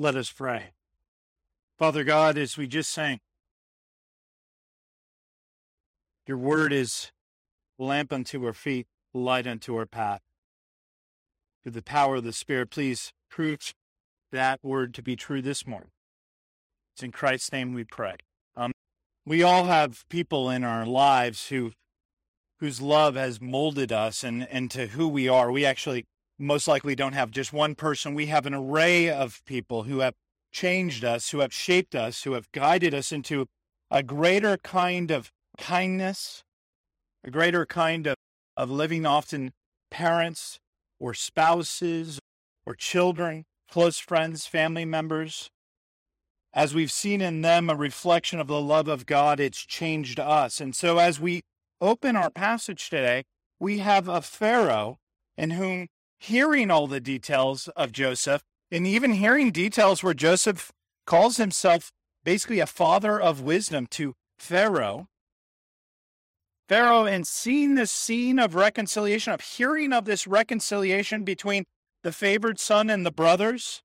Let us pray. Father God, as we just sang, your word is lamp unto our feet, light unto our path. Through the power of the Spirit, please prove that word to be true this morning. It's in Christ's name we pray. Um, we all have people in our lives who whose love has molded us and, and to who we are. We actually most likely don't have just one person. We have an array of people who have changed us, who have shaped us, who have guided us into a greater kind of kindness, a greater kind of, of living, often parents or spouses or children, close friends, family members. As we've seen in them a reflection of the love of God, it's changed us. And so as we open our passage today, we have a Pharaoh in whom hearing all the details of Joseph and even hearing details where Joseph calls himself basically a father of wisdom to Pharaoh. Pharaoh, and seeing this scene of reconciliation, of hearing of this reconciliation between the favored son and the brothers,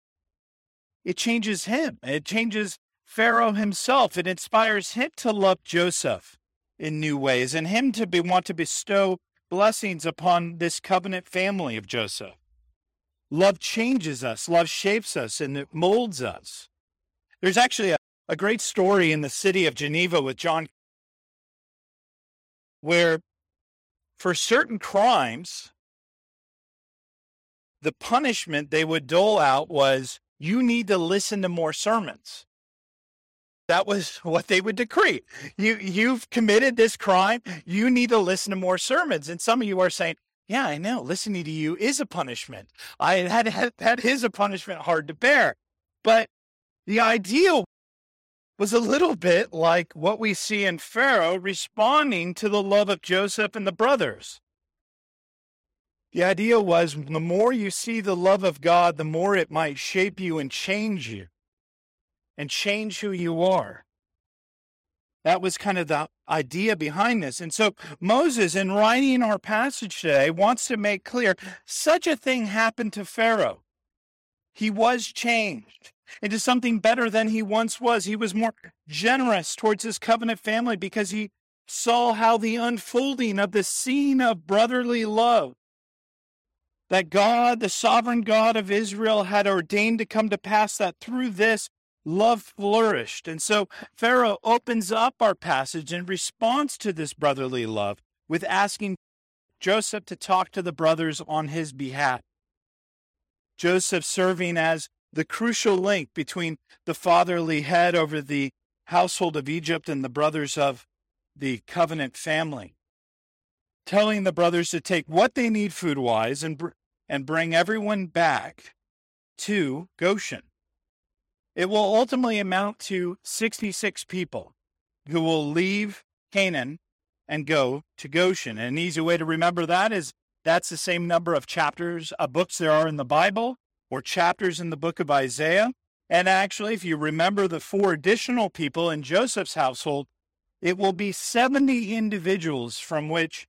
it changes him. It changes Pharaoh himself. It inspires him to love Joseph in new ways and him to be, want to bestow blessings upon this covenant family of Joseph. Love changes us, love shapes us, and it molds us. There's actually a, a great story in the city of Geneva with John where for certain crimes, the punishment they would dole out was you need to listen to more sermons. That was what they would decree. You you've committed this crime. You need to listen to more sermons. And some of you are saying, "Yeah, I know. Listening to you is a punishment. I had, that is a punishment hard to bear." But the ideal was a little bit like what we see in Pharaoh responding to the love of Joseph and the brothers. The idea was the more you see the love of God, the more it might shape you and change you and change who you are. That was kind of the idea behind this. And so Moses, in writing our passage today, wants to make clear such a thing happened to Pharaoh. He was changed into something better than he once was. He was more generous towards his covenant family because he saw how the unfolding of the scene of brotherly love that God, the sovereign God of Israel, had ordained to come to pass, that through this love flourished. And so Pharaoh opens up our passage in response to this brotherly love with asking Joseph to talk to the brothers on his behalf. Joseph serving as the crucial link between the fatherly head over the household of Egypt and the brothers of the covenant family, telling the brothers to take what they need food wise and, br- and bring everyone back to Goshen. It will ultimately amount to 66 people who will leave Canaan and go to Goshen. And an easy way to remember that is that's the same number of chapters of books there are in the Bible or chapters in the book of Isaiah. And actually, if you remember the four additional people in Joseph's household, it will be 70 individuals from which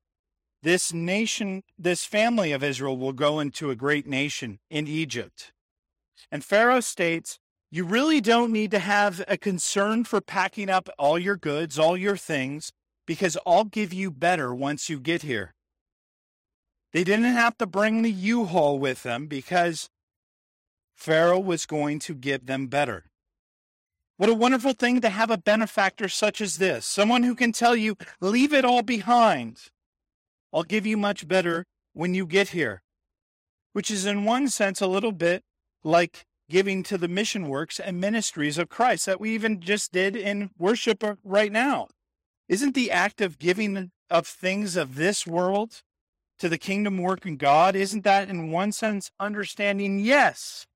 this nation, this family of Israel will go into a great nation in Egypt. And Pharaoh states you really don't need to have a concern for packing up all your goods, all your things, because I'll give you better once you get here. They didn't have to bring the U Haul with them because Pharaoh was going to give them better. What a wonderful thing to have a benefactor such as this, someone who can tell you, leave it all behind. I'll give you much better when you get here. Which is, in one sense, a little bit like giving to the mission works and ministries of Christ that we even just did in worship right now. Isn't the act of giving of things of this world to the kingdom work in God, isn't that in one sense understanding, yes,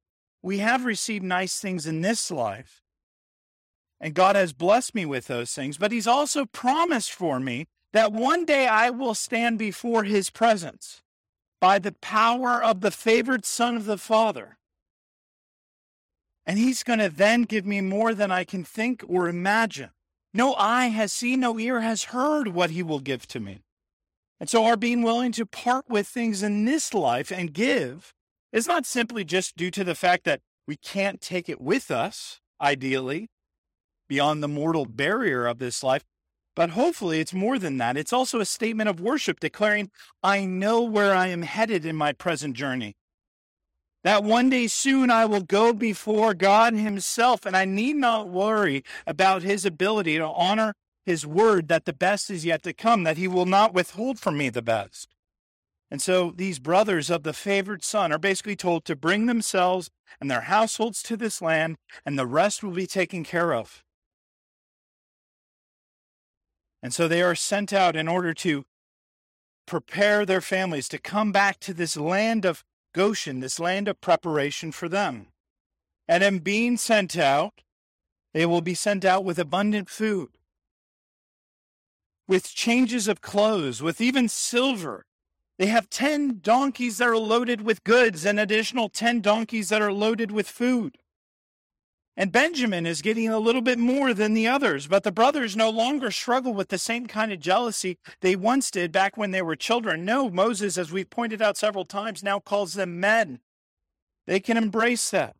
we have received nice things in this life, and God has blessed me with those things, but He's also promised for me that one day I will stand before His presence by the power of the favored Son of the Father. And he's going to then give me more than I can think or imagine. No eye has seen, no ear has heard what he will give to me. And so, our being willing to part with things in this life and give is not simply just due to the fact that We can't take it with us, ideally, beyond the mortal barrier of this life. But hopefully, it's more than that. It's also a statement of worship declaring, I know where I am headed in my present journey. That one day soon I will go before God Himself, and I need not worry about His ability to honor His word that the best is yet to come, that He will not withhold from me the best. And so these brothers of the favored son are basically told to bring themselves and their households to this land, and the rest will be taken care of. And so they are sent out in order to prepare their families to come back to this land of Goshen, this land of preparation for them. And in being sent out, they will be sent out with abundant food, with changes of clothes, with even silver. They have 10 donkeys that are loaded with goods and additional 10 donkeys that are loaded with food. And Benjamin is getting a little bit more than the others, but the brothers no longer struggle with the same kind of jealousy they once did back when they were children. No, Moses, as we've pointed out several times, now calls them men. They can embrace that.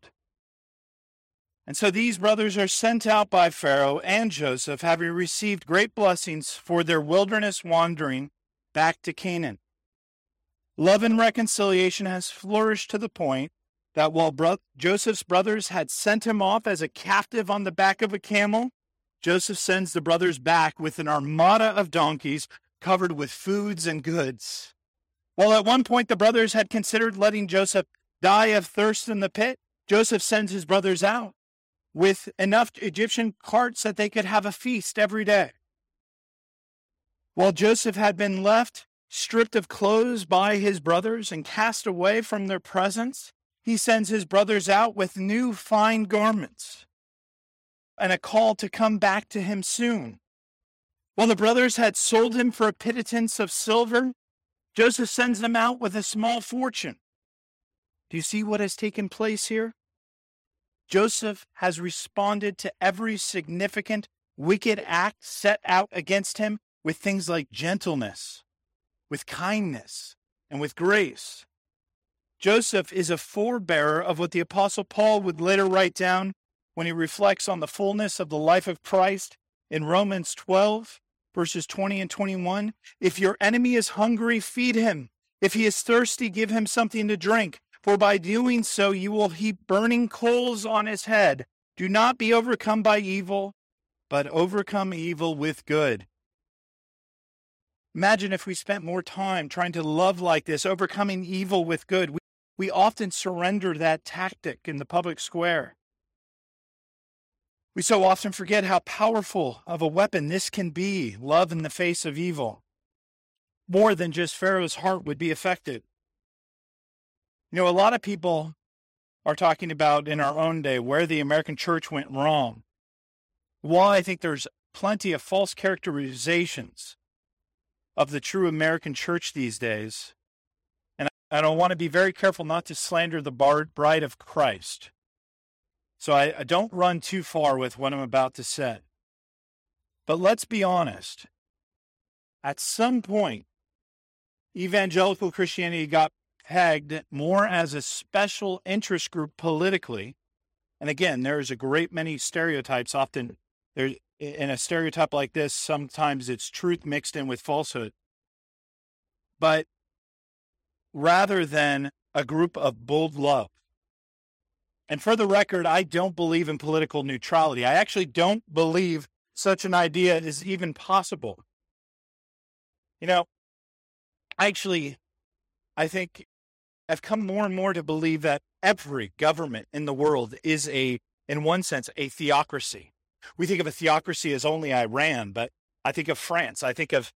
And so these brothers are sent out by Pharaoh and Joseph, having received great blessings for their wilderness wandering back to Canaan. Love and reconciliation has flourished to the point that while bro- Joseph's brothers had sent him off as a captive on the back of a camel, Joseph sends the brothers back with an armada of donkeys covered with foods and goods. While at one point the brothers had considered letting Joseph die of thirst in the pit, Joseph sends his brothers out with enough Egyptian carts that they could have a feast every day. While Joseph had been left stripped of clothes by his brothers and cast away from their presence, he sends his brothers out with new fine garments and a call to come back to him soon. While the brothers had sold him for a pittance of silver, Joseph sends them out with a small fortune. Do you see what has taken place here? Joseph has responded to every significant wicked act set out against him with things like gentleness, with kindness, and with grace. Joseph is a forebearer of what the Apostle Paul would later write down when he reflects on the fullness of the life of Christ in Romans 12, verses 20 and 21. If your enemy is hungry, feed him. If he is thirsty, give him something to drink, for by doing so you will heap burning coals on his head. Do not be overcome by evil, but overcome evil with good. Imagine if we spent more time trying to love like this, overcoming evil with good. We often surrender that tactic in the public square. We so often forget how powerful of a weapon this can be love in the face of evil. More than just Pharaoh's heart would be affected. You know, a lot of people are talking about in our own day where the American church went wrong. While I think there's plenty of false characterizations of the true American church these days, and I want to be very careful not to slander the bride of Christ. So I, I don't run too far with what I'm about to say. But let's be honest. At some point, evangelical Christianity got pegged more as a special interest group politically. And again, there's a great many stereotypes. Often, there in a stereotype like this, sometimes it's truth mixed in with falsehood. But rather than a group of bold love. And for the record, I don't believe in political neutrality. I actually don't believe such an idea is even possible. You know, actually, I think I've come more and more to believe that every government in the world is a, in one sense, a theocracy. We think of a theocracy as only Iran, but I think of France. I think of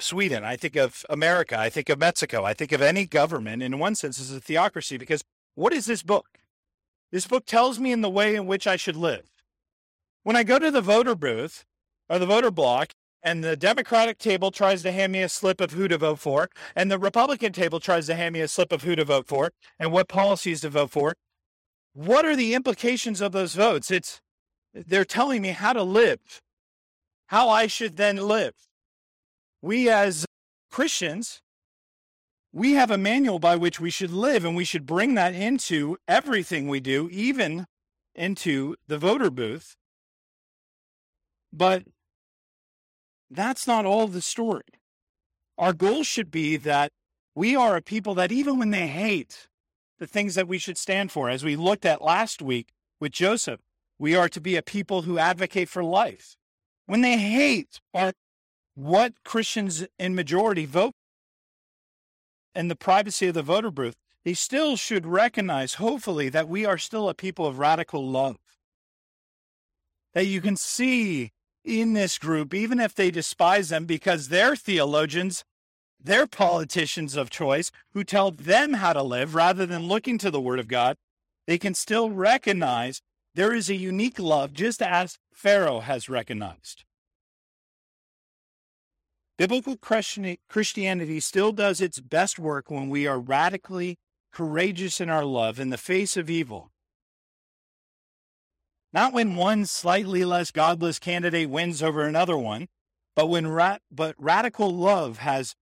Sweden, I think of America, I think of Mexico, I think of any government in one sense as a theocracy because what is this book? This book tells me in the way in which I should live. When I go to the voter booth or the voter block and the Democratic table tries to hand me a slip of who to vote for, and the Republican table tries to hand me a slip of who to vote for and what policies to vote for, what are the implications of those votes? It's they're telling me how to live, how I should then live we as Christians we have a manual by which we should live, and we should bring that into everything we do, even into the voter booth. But that's not all the story. Our goal should be that we are a people that, even when they hate the things that we should stand for, as we looked at last week with Joseph, we are to be a people who advocate for life. When they hate what Christians in majority vote in the privacy of the voter booth, they still should recognize, hopefully, that we are still a people of radical love. That you can see in this group, even if they despise them because they're theologians, they're politicians of choice who tell them how to live rather than looking to the Word of God, they can still recognize there is a unique love just as Pharaoh has recognized. Biblical Christianity still does its best work when we are radically courageous in our love in the face of evil not when one slightly less godless candidate wins over another one, but when ra- but radical love has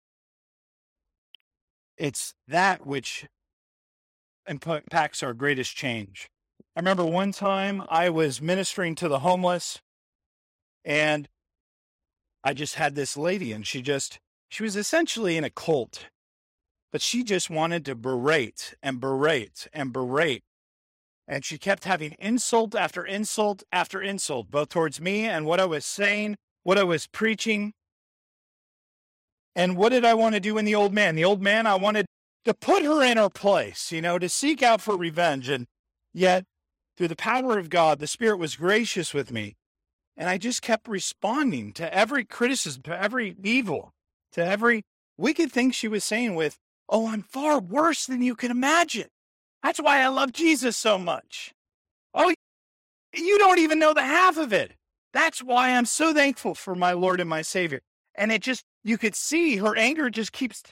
it's that which impacts our greatest change. I remember one time I was ministering to the homeless and I just had this lady and she just she was essentially in a cult. But she just wanted to berate and berate and berate and she kept having insult after insult after insult, both towards me and what I was saying, what I was preaching. And what did I want to do in the old man? The old man, I wanted to put her in her place, you know, to seek out for revenge. And yet, through the power of God, the Spirit was gracious with me. And I just kept responding to every criticism, to every evil, to every wicked thing she was saying with, Oh, I'm far worse than you can imagine. That's why I love Jesus so much. Oh, you don't even know the half of it. That's why I'm so thankful for my Lord and my Savior. And it just, you could see her anger just keeps,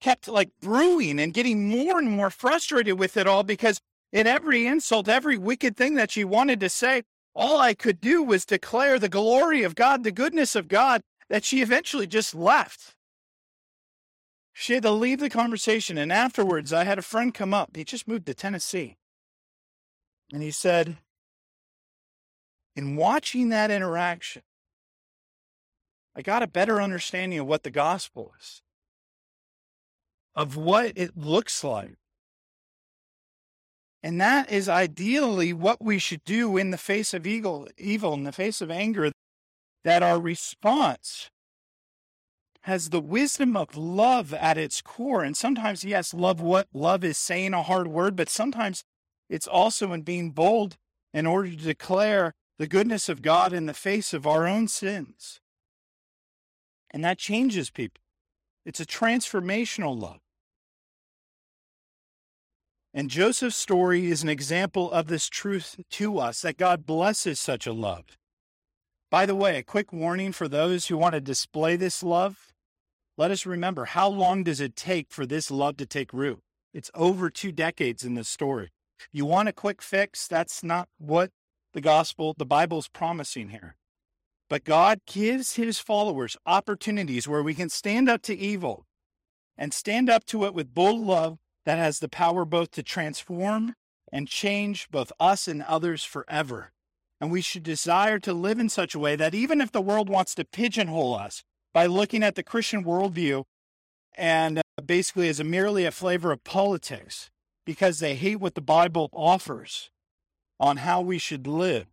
kept like brewing and getting more and more frustrated with it all because in every insult, every wicked thing that she wanted to say, all I could do was declare the glory of God, the goodness of God, that she eventually just left. She had to leave the conversation. And afterwards, I had a friend come up. He just moved to Tennessee. And he said, in watching that interaction, I got a better understanding of what the gospel is, of what it looks like. And that is ideally what we should do in the face of evil, evil in the face of anger, that our response has the wisdom of love at its core. And sometimes, yes, love what love is saying a hard word, but sometimes it's also in being bold in order to declare the goodness of God in the face of our own sins. And that changes people. It's a transformational love. And Joseph's story is an example of this truth to us that God blesses such a love. By the way, a quick warning for those who want to display this love let us remember how long does it take for this love to take root? It's over two decades in this story. You want a quick fix? That's not what the gospel, the Bible's promising here. But God gives his followers opportunities where we can stand up to evil and stand up to it with bold love that has the power both to transform and change both us and others forever. And we should desire to live in such a way that even if the world wants to pigeonhole us by looking at the Christian worldview and uh, basically as a merely a flavor of politics because they hate what the Bible offers on how we should live.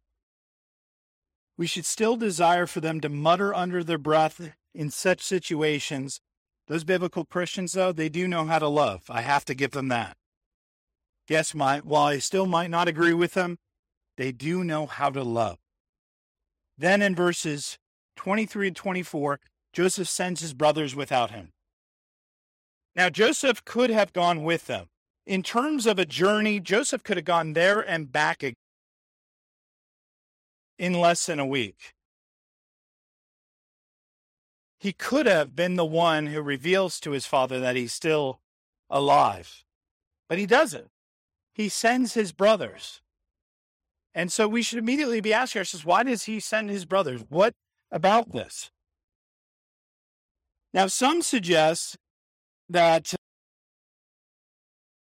We should still desire for them to mutter under their breath in such situations. Those biblical Christians, though, they do know how to love. I have to give them that. Yes, my, while I still might not agree with them, they do know how to love. Then in verses 23 and 24, Joseph sends his brothers without him. Now, Joseph could have gone with them. In terms of a journey, Joseph could have gone there and back again in less than a week. He could have been the one who reveals to his father that he's still alive, but he doesn't. He sends his brothers. And so we should immediately be asking ourselves, why does he send his brothers? What about this? Now, some suggest that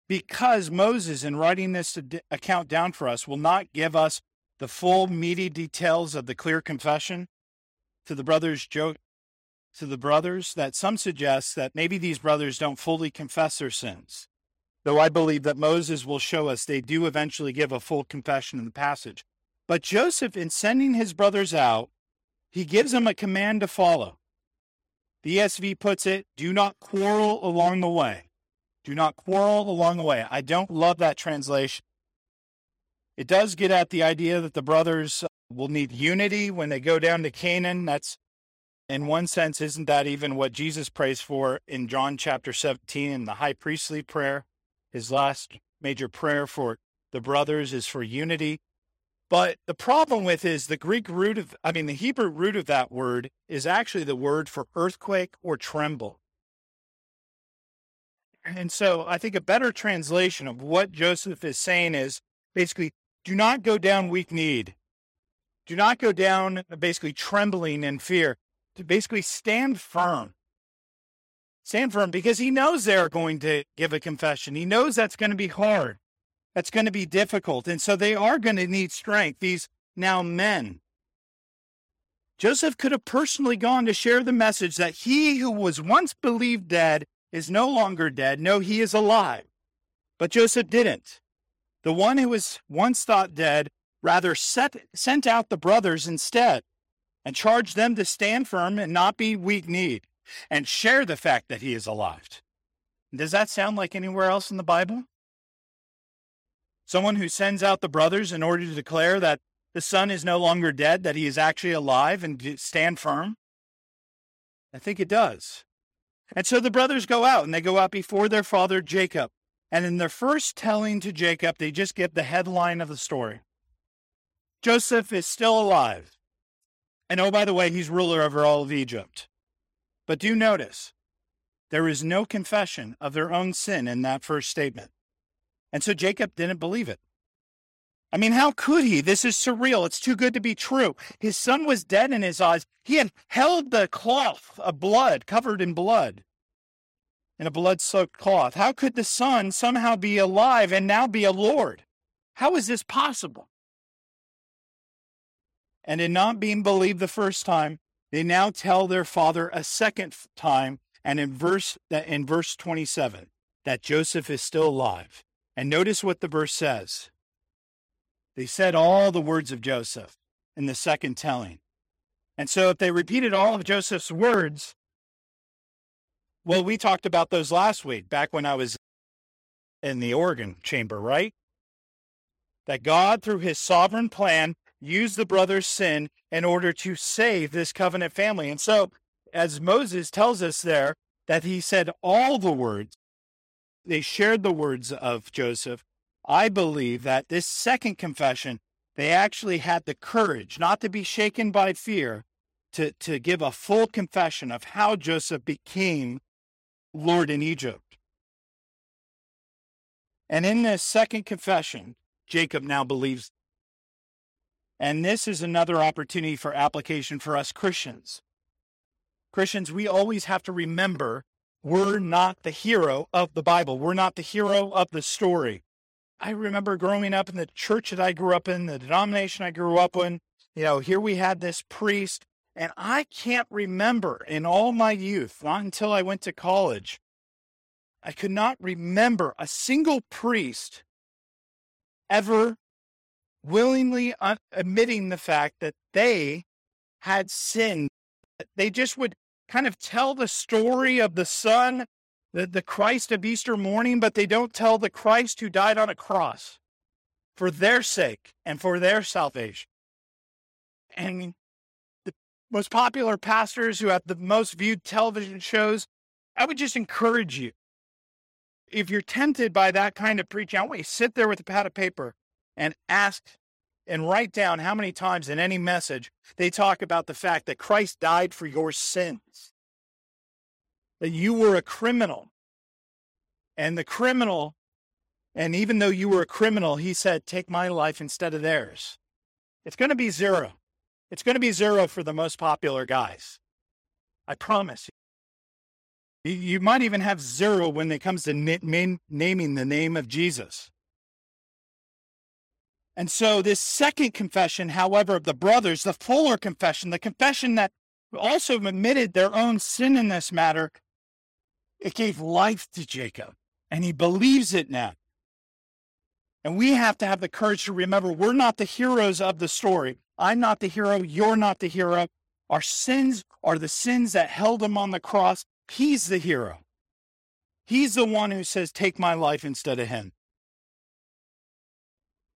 because Moses, in writing this account down for us, will not give us the full meaty details of the clear confession to the brothers to the brothers that some suggest that maybe these brothers don't fully confess their sins. Though I believe that Moses will show us they do eventually give a full confession in the passage. But Joseph, in sending his brothers out, he gives them a command to follow. The ESV puts it, do not quarrel along the way. Do not quarrel along the way. I don't love that translation. It does get at the idea that the brothers will need unity when they go down to Canaan. That's, in one sense, isn't that even what Jesus prays for in John chapter 17 in the high priestly prayer? His last major prayer for the brothers is for unity. But the problem with is the Greek root of, I mean, the Hebrew root of that word is actually the word for earthquake or tremble. And so I think a better translation of what Joseph is saying is basically do not go down weak kneed. Do not go down basically trembling in fear. To basically stand firm. Stand firm because he knows they're going to give a confession. He knows that's going to be hard. That's going to be difficult. And so they are going to need strength, these now men. Joseph could have personally gone to share the message that he who was once believed dead is no longer dead. No, he is alive. But Joseph didn't. The one who was once thought dead rather set, sent out the brothers instead and charge them to stand firm and not be weak kneed and share the fact that he is alive. Does that sound like anywhere else in the Bible? Someone who sends out the brothers in order to declare that the son is no longer dead, that he is actually alive and stand firm? I think it does. And so the brothers go out and they go out before their father Jacob. And in their first telling to Jacob, they just give the headline of the story Joseph is still alive. And oh, by the way, he's ruler over all of Egypt. But do notice, there is no confession of their own sin in that first statement. And so Jacob didn't believe it. I mean, how could he? This is surreal. It's too good to be true. His son was dead in his eyes. He had held the cloth of blood, covered in blood, in a blood soaked cloth. How could the son somehow be alive and now be a Lord? How is this possible? And in not being believed the first time, they now tell their father a second time, and in verse in verse 27, that Joseph is still alive. And notice what the verse says. They said all the words of Joseph in the second telling. And so if they repeated all of Joseph's words, well, we talked about those last week, back when I was in the organ chamber, right? That God, through his sovereign plan, used the brother's sin in order to save this covenant family. And so, as Moses tells us there, that he said all the words, they shared the words of Joseph, I believe that this second confession, they actually had the courage not to be shaken by fear, to, to give a full confession of how Joseph became Lord in Egypt. And in this second confession, Jacob now believes. And this is another opportunity for application for us Christians. Christians, we always have to remember we're not the hero of the Bible. We're not the hero of the story. I remember growing up in the church that I grew up in, the denomination I grew up in. You know, here we had this priest, and I can't remember in all my youth, not until I went to college, I could not remember a single priest ever willingly admitting the fact that they had sinned. They just would kind of tell the story of the son the, the Christ of Easter morning, but they don't tell the Christ who died on a cross for their sake and for their salvation. And the most popular pastors who have the most viewed television shows, I would just encourage you. If you're tempted by that kind of preaching, I want you to sit there with a pad of paper and ask and write down how many times in any message they talk about the fact that Christ died for your sins that you were a criminal. And the criminal, and even though you were a criminal, he said, Take my life instead of theirs. It's going to be zero. It's going to be zero for the most popular guys. I promise you. You might even have zero when it comes to na- naming the name of Jesus. And so, this second confession, however, of the brothers, the fuller confession, the confession that also admitted their own sin in this matter, it gave life to Jacob, and he believes it now. And we have to have the courage to remember we're not the heroes of the story. I'm not the hero. You're not the hero. Our sins are the sins that held him on the cross. He's the hero. He's the one who says, Take my life instead of him.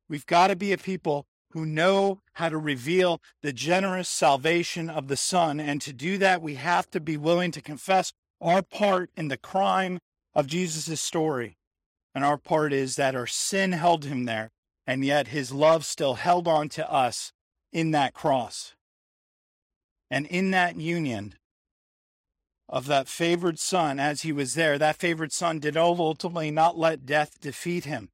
We've got to be a people who know how to reveal the generous salvation of the Son. And to do that, we have to be willing to confess our part in the crime of Jesus' story. And our part is that our sin held him there, and yet his love still held on to us in that cross. And in that union of that favored son, as he was there, that favored son did ultimately not let death defeat him.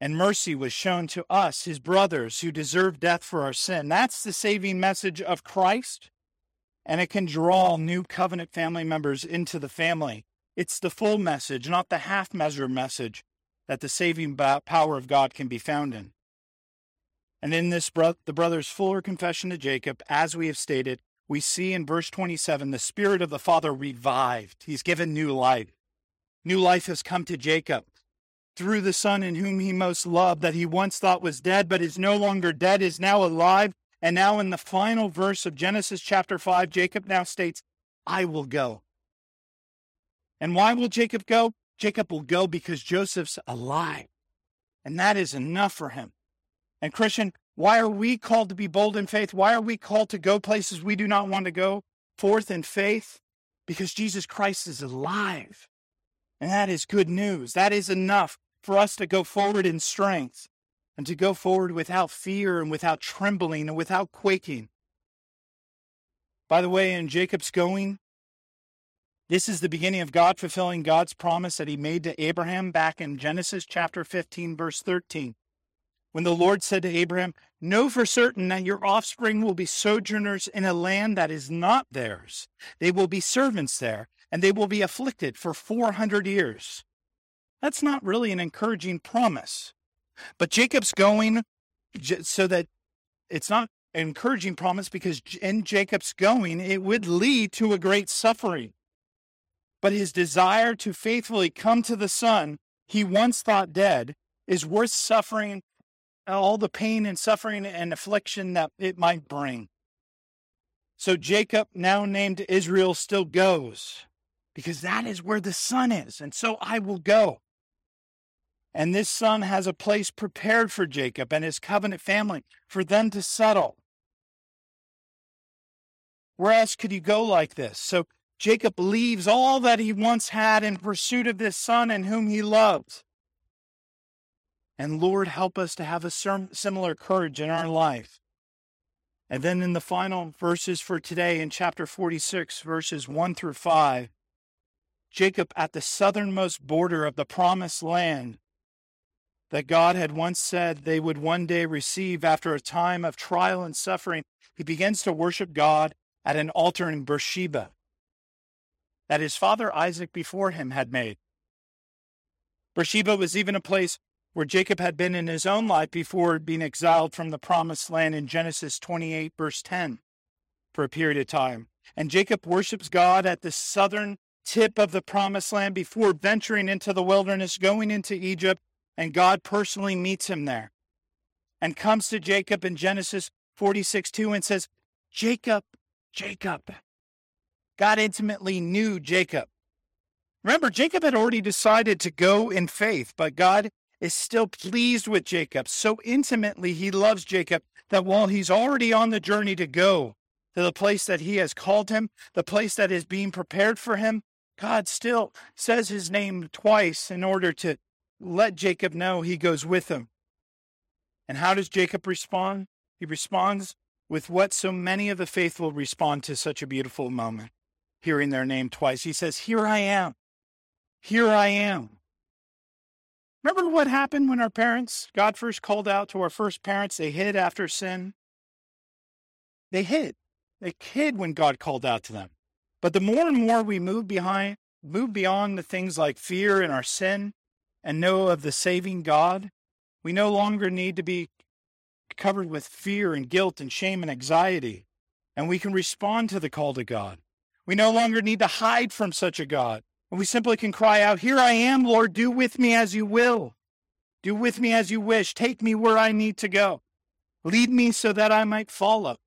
And mercy was shown to us, his brothers, who deserved death for our sin. That's the saving message of Christ. And it can draw new covenant family members into the family. It's the full message, not the half measure message that the saving power of God can be found in. And in this, bro- the brother's fuller confession to Jacob, as we have stated, we see in verse 27 the spirit of the father revived. He's given new life. New life has come to Jacob through the son in whom he most loved, that he once thought was dead, but is no longer dead, is now alive. And now, in the final verse of Genesis chapter 5, Jacob now states, I will go. And why will Jacob go? Jacob will go because Joseph's alive. And that is enough for him. And Christian, why are we called to be bold in faith? Why are we called to go places we do not want to go forth in faith? Because Jesus Christ is alive. And that is good news. That is enough for us to go forward in strength and to go forward without fear and without trembling and without quaking. By the way, in Jacob's going, this is the beginning of God fulfilling God's promise that he made to Abraham back in Genesis chapter 15, verse 13. When the Lord said to Abraham, Know for certain that your offspring will be sojourners in a land that is not theirs. They will be servants there, and they will be afflicted for 400 years. That's not really an encouraging promise. But Jacob's going so that it's not an encouraging promise because in Jacob's going, it would lead to a great suffering but his desire to faithfully come to the Son he once thought dead is worth suffering all the pain and suffering and affliction that it might bring. So Jacob, now named Israel, still goes because that is where the Son is. And so I will go. And this Son has a place prepared for Jacob and his covenant family for them to settle. Where else could you go like this? So Jacob leaves all that he once had in pursuit of this son and whom he loved. And Lord, help us to have a similar courage in our life. And then in the final verses for today, in chapter 46, verses 1 through 5, Jacob at the southernmost border of the promised land that God had once said they would one day receive after a time of trial and suffering, he begins to worship God at an altar in Beersheba that his father Isaac before him had made. Beersheba was even a place where Jacob had been in his own life before being exiled from the promised land in Genesis 28, verse 10, for a period of time. And Jacob worships God at the southern tip of the promised land before venturing into the wilderness, going into Egypt, and God personally meets him there and comes to Jacob in Genesis 46 2 and says, Jacob, Jacob. God intimately knew Jacob. Remember, Jacob had already decided to go in faith, but God is still pleased with Jacob. So intimately, he loves Jacob that while he's already on the journey to go to the place that he has called him, the place that is being prepared for him, God still says his name twice in order to let Jacob know he goes with him. And how does Jacob respond? He responds with what so many of the faithful respond to such a beautiful moment hearing their name twice. He says, Here I am. Here I am. Remember what happened when our parents, God first called out to our first parents? They hid after sin. They hid. They hid when God called out to them. But the more and more we move behind, move beyond the things like fear and our sin and know of the saving God, we no longer need to be covered with fear and guilt and shame and anxiety, and we can respond to the call to God. We no longer need to hide from such a God. And we simply can cry out, Here I am, Lord, do with me as you will. Do with me as you wish. Take me where I need to go. Lead me so that I might follow.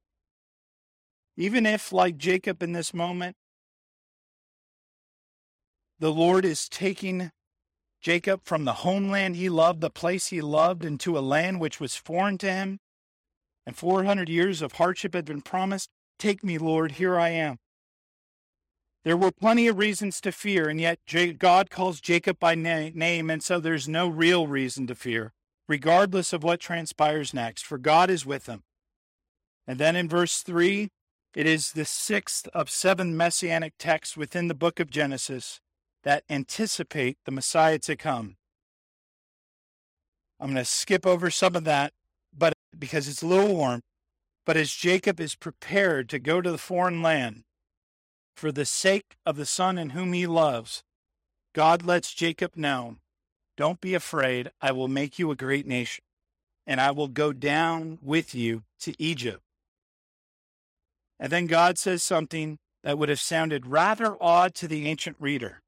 Even if, like Jacob in this moment, the Lord is taking Jacob from the homeland he loved, the place he loved, into a land which was foreign to him, and 400 years of hardship had been promised. Take me, Lord, here I am. There were plenty of reasons to fear, and yet God calls Jacob by name, and so there's no real reason to fear, regardless of what transpires next, for God is with him. And then in verse 3, it is the sixth of seven messianic texts within the book of Genesis that anticipate the Messiah to come. I'm going to skip over some of that, but because it's a little warm. But as Jacob is prepared to go to the foreign land, for the sake of the son in whom he loves, God lets Jacob know, Don't be afraid, I will make you a great nation, and I will go down with you to Egypt. And then God says something that would have sounded rather odd to the ancient reader,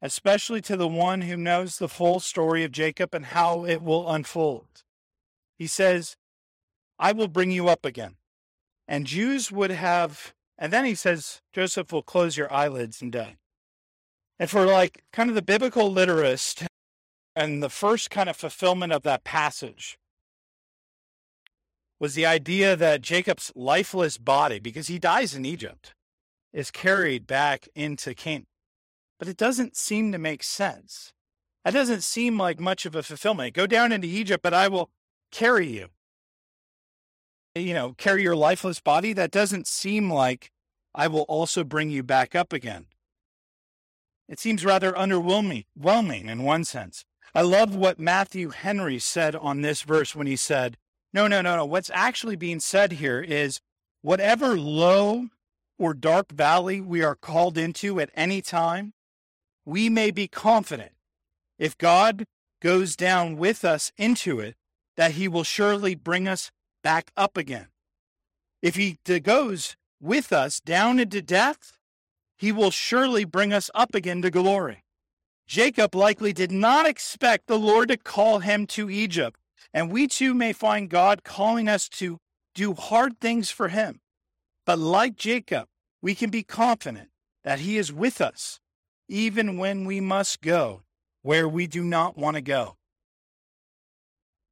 especially to the one who knows the full story of Jacob and how it will unfold. He says, I will bring you up again. And Jews would have and then he says, Joseph will close your eyelids and die. And for like kind of the biblical literist and the first kind of fulfillment of that passage was the idea that Jacob's lifeless body, because he dies in Egypt, is carried back into Canaan. But it doesn't seem to make sense. That doesn't seem like much of a fulfillment. Go down into Egypt, but I will carry you you know, carry your lifeless body, that doesn't seem like I will also bring you back up again. It seems rather underwhelming in one sense. I love what Matthew Henry said on this verse when he said, No, no, no, no. What's actually being said here is whatever low or dark valley we are called into at any time, we may be confident if God goes down with us into it, that he will surely bring us back up again. If he goes with us down into death, he will surely bring us up again to glory. Jacob likely did not expect the Lord to call him to Egypt, and we too may find God calling us to do hard things for him. But like Jacob, we can be confident that he is with us, even when we must go where we do not want to go.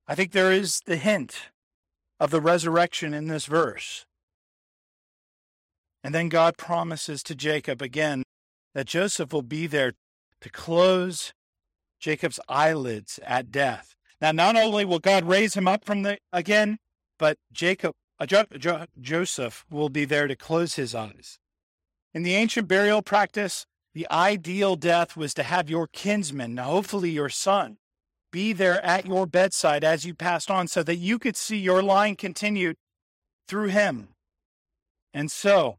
I think there is the hint of the resurrection in this verse. And then God promises to Jacob again that Joseph will be there to close Jacob's eyelids at death. Now, not only will God raise him up from the again, but Jacob, uh, jo- jo- Joseph will be there to close his eyes. In the ancient burial practice, the ideal death was to have your kinsman, hopefully your son, be there at your bedside as you passed on so that you could see your line continued through him. And so,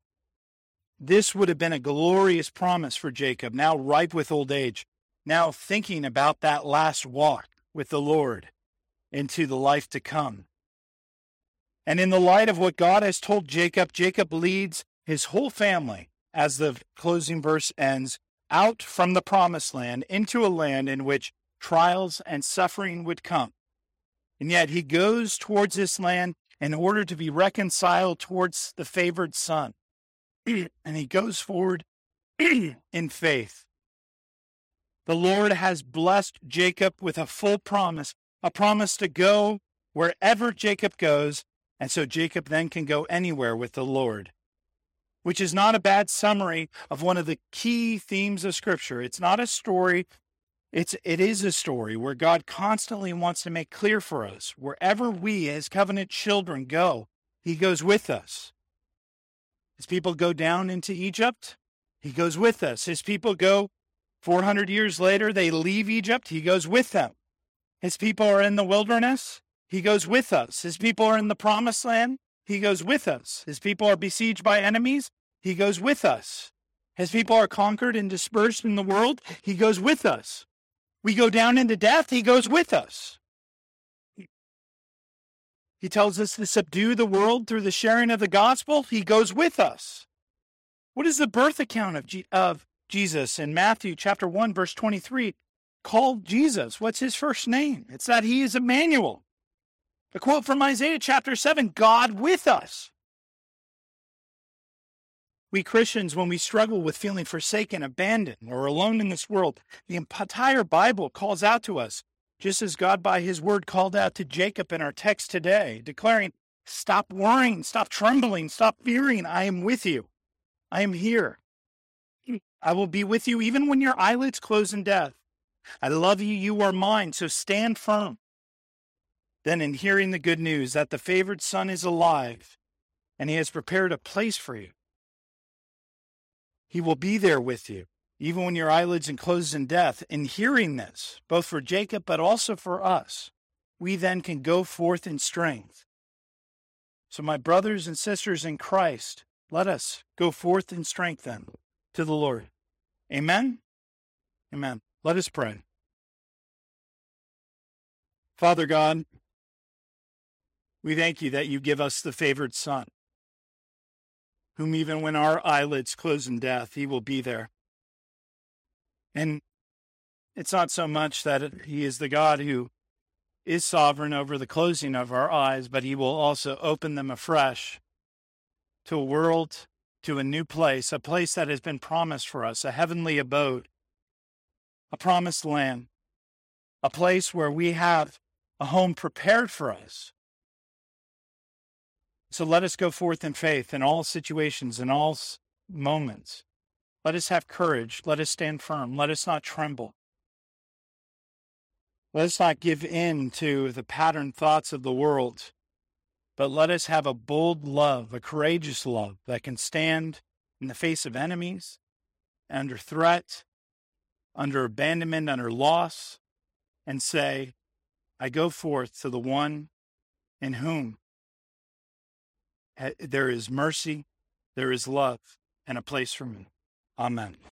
this would have been a glorious promise for Jacob, now ripe with old age, now thinking about that last walk with the Lord into the life to come. And in the light of what God has told Jacob, Jacob leads his whole family, as the closing verse ends, out from the promised land into a land in which trials and suffering would come. And yet he goes towards this land in order to be reconciled towards the favored son. and he goes forward in faith. The Lord has blessed Jacob with a full promise, a promise to go wherever Jacob goes, and so Jacob then can go anywhere with the Lord. Which is not a bad summary of one of the key themes of Scripture. It's not a story it's it is a story where God constantly wants to make clear for us wherever we as covenant children go, he goes with us. His people go down into Egypt, he goes with us. His people go 400 years later, they leave Egypt, he goes with them. His people are in the wilderness, he goes with us. His people are in the promised land, he goes with us. His people are besieged by enemies, he goes with us. As people are conquered and dispersed in the world, he goes with us. We go down into death, he goes with us. He tells us to subdue the world through the sharing of the gospel. He goes with us. What is the birth account of, of Jesus in Matthew chapter 1, verse 23? Called Jesus. What's his first name? It's that he is Emmanuel. The quote from Isaiah chapter 7 God with us. We Christians, when we struggle with feeling forsaken, abandoned, or alone in this world, the entire Bible calls out to us, just as God by his word called out to Jacob in our text today, declaring, Stop worrying, stop trembling, stop fearing. I am with you. I am here. I will be with you even when your eyelids close in death. I love you, you are mine, so stand firm. Then, in hearing the good news that the favored son is alive and he has prepared a place for you, he will be there with you, even when your eyelids enclose in death. In hearing this, both for Jacob but also for us, we then can go forth in strength. So, my brothers and sisters in Christ, let us go forth in strength then to the Lord. Amen. Amen. Let us pray. Father God, we thank you that you give us the favored Son whom even when our eyelids close in death, he will be there. And it's not so much that he is the God who is sovereign over the closing of our eyes, but he will also open them afresh to a world, to a new place, a place that has been promised for us, a heavenly abode, a promised land, a place where we have a home prepared for us so let us go forth in faith in all situations, in all moments. Let us have courage. Let us stand firm. Let us not tremble. Let us not give in to the patterned thoughts of the world, but let us have a bold love, a courageous love that can stand in the face of enemies, under threat, under abandonment, under loss, and say, I go forth to the one in whom Eh, there is mercy, there is love, and a place for me. Amen.